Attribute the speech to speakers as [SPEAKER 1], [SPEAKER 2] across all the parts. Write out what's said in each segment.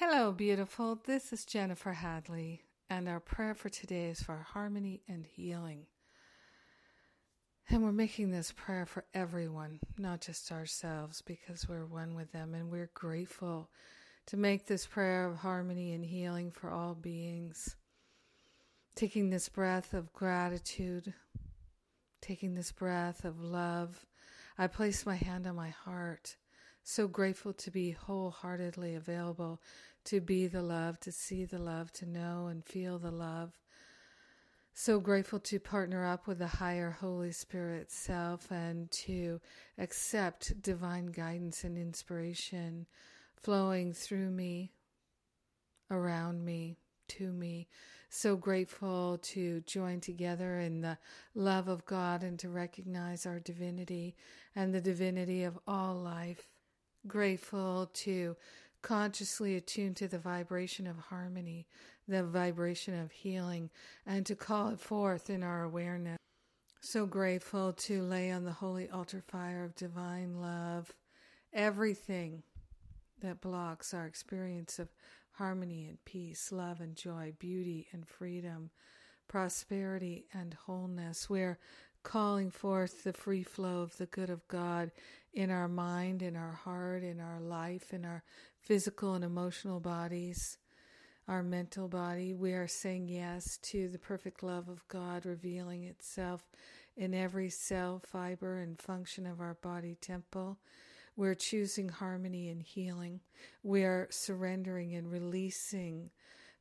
[SPEAKER 1] Hello, beautiful. This is Jennifer Hadley, and our prayer for today is for harmony and healing. And we're making this prayer for everyone, not just ourselves, because we're one with them, and we're grateful to make this prayer of harmony and healing for all beings. Taking this breath of gratitude, taking this breath of love, I place my hand on my heart, so grateful to be wholeheartedly available to be the love, to see the love, to know and feel the love. So grateful to partner up with the higher Holy Spirit self and to accept divine guidance and inspiration flowing through me, around me, to me. So grateful to join together in the love of God and to recognize our divinity and the divinity of all life. Grateful to consciously attune to the vibration of harmony, the vibration of healing, and to call it forth in our awareness. So grateful to lay on the holy altar fire of divine love everything that blocks our experience of harmony and peace, love and joy, beauty and freedom, prosperity and wholeness. We're calling forth the free flow of the good of God in our mind, in our heart, in our life, in our physical and emotional bodies, our mental body. We are saying yes to the perfect love of God revealing itself in every cell, fiber, and function of our body temple. We're choosing harmony and healing. We are surrendering and releasing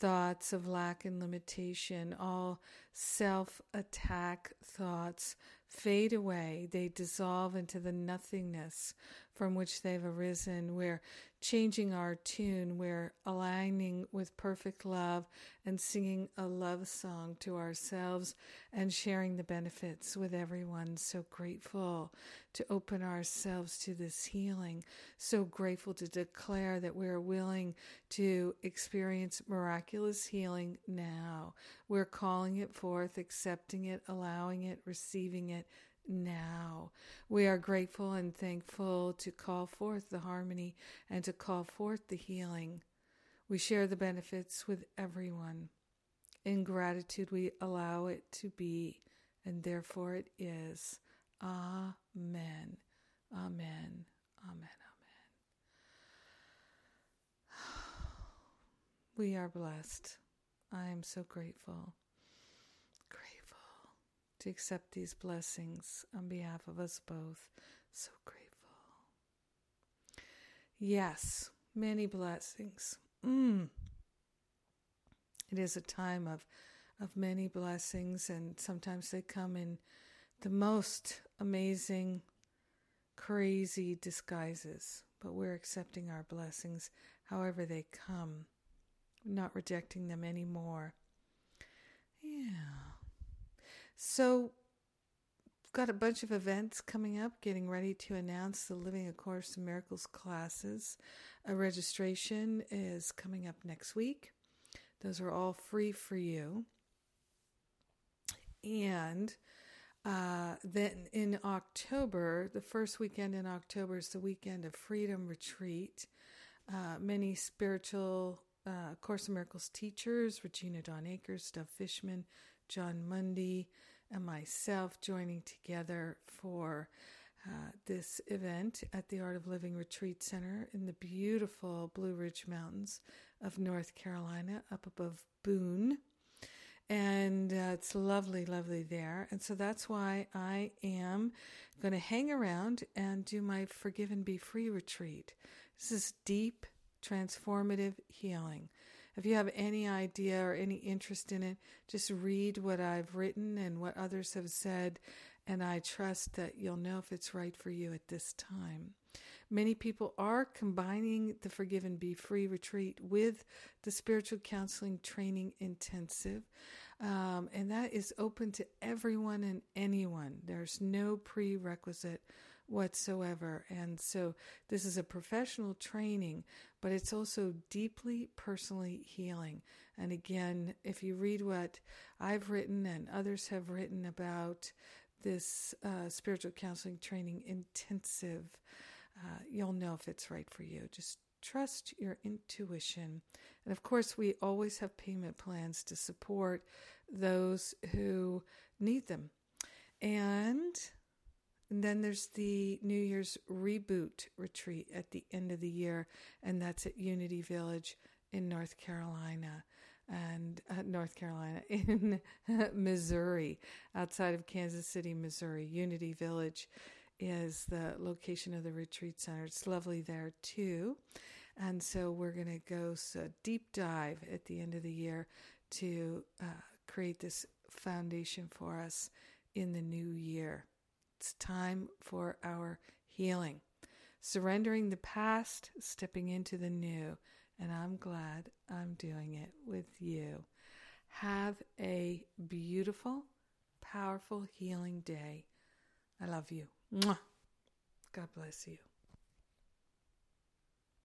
[SPEAKER 1] thoughts of lack and limitation. All self attack thoughts fade away, they dissolve into the nothingness from which they've arisen. We're changing our tune, we're aligning with perfect love and singing a love song to ourselves and sharing the benefits with everyone. So grateful to open ourselves to this healing. So grateful to declare that we're willing to experience miraculous healing now. We're calling it forth, accepting it, allowing it, receiving it now. We are grateful and thankful to call forth the harmony and to call forth the healing. We share the benefits with everyone. In gratitude, we allow it to be, and therefore it is. Amen. Amen. Amen. Amen. We are blessed. I am so grateful to accept these blessings on behalf of us both. So grateful. Yes, many blessings. Mm. It is a time of of many blessings, and sometimes they come in the most amazing, crazy disguises. But we're accepting our blessings however they come, not rejecting them anymore. Yeah. So, got a bunch of events coming up, getting ready to announce the Living A Course in Miracles classes. A registration is coming up next week. Those are all free for you. And uh, then in October, the first weekend in October is the weekend of Freedom Retreat. Uh, many spiritual uh, Course in Miracles teachers, Regina Dawn Akers, Dove Fishman, Jon Mundy, and myself joining together for uh, this event at the Art of Living Retreat Center in the beautiful Blue Ridge Mountains of North Carolina, up above Boone. And uh, it's lovely, lovely there. And so that's why I am going to hang around and do my Forgive and Be Free retreat. This is deep, transformative healing. If you have any idea or any interest in it, just read what I've written and what others have said, and I trust that you'll know if it's right for you at this time. Many people are combining the Forgive and Be Free retreat with the Spiritual Counseling Training Intensive. Um, and that is open to everyone and anyone. There's no prerequisite whatsoever. And so this is a professional training, but it's also deeply personally healing. And again, if you read what I've written and others have written about this uh, spiritual counseling training intensive, uh, you'll know if it's right for you. Just trust your intuition. And of course, we always have payment plans to support those who need them. And, and then there's the New Year's reboot retreat at the end of the year, and that's at Unity Village in North Carolina and uh, North Carolina in Missouri, outside of Kansas City, Missouri. Unity Village is the location of the retreat center. It's lovely there too. And so we're going to go so deep dive at the end of the year to uh, create this foundation for us in the new year. It's time for our healing, surrendering the past, stepping into the new. And I'm glad I'm doing it with you. Have a beautiful, powerful, healing day. I love you. God bless you.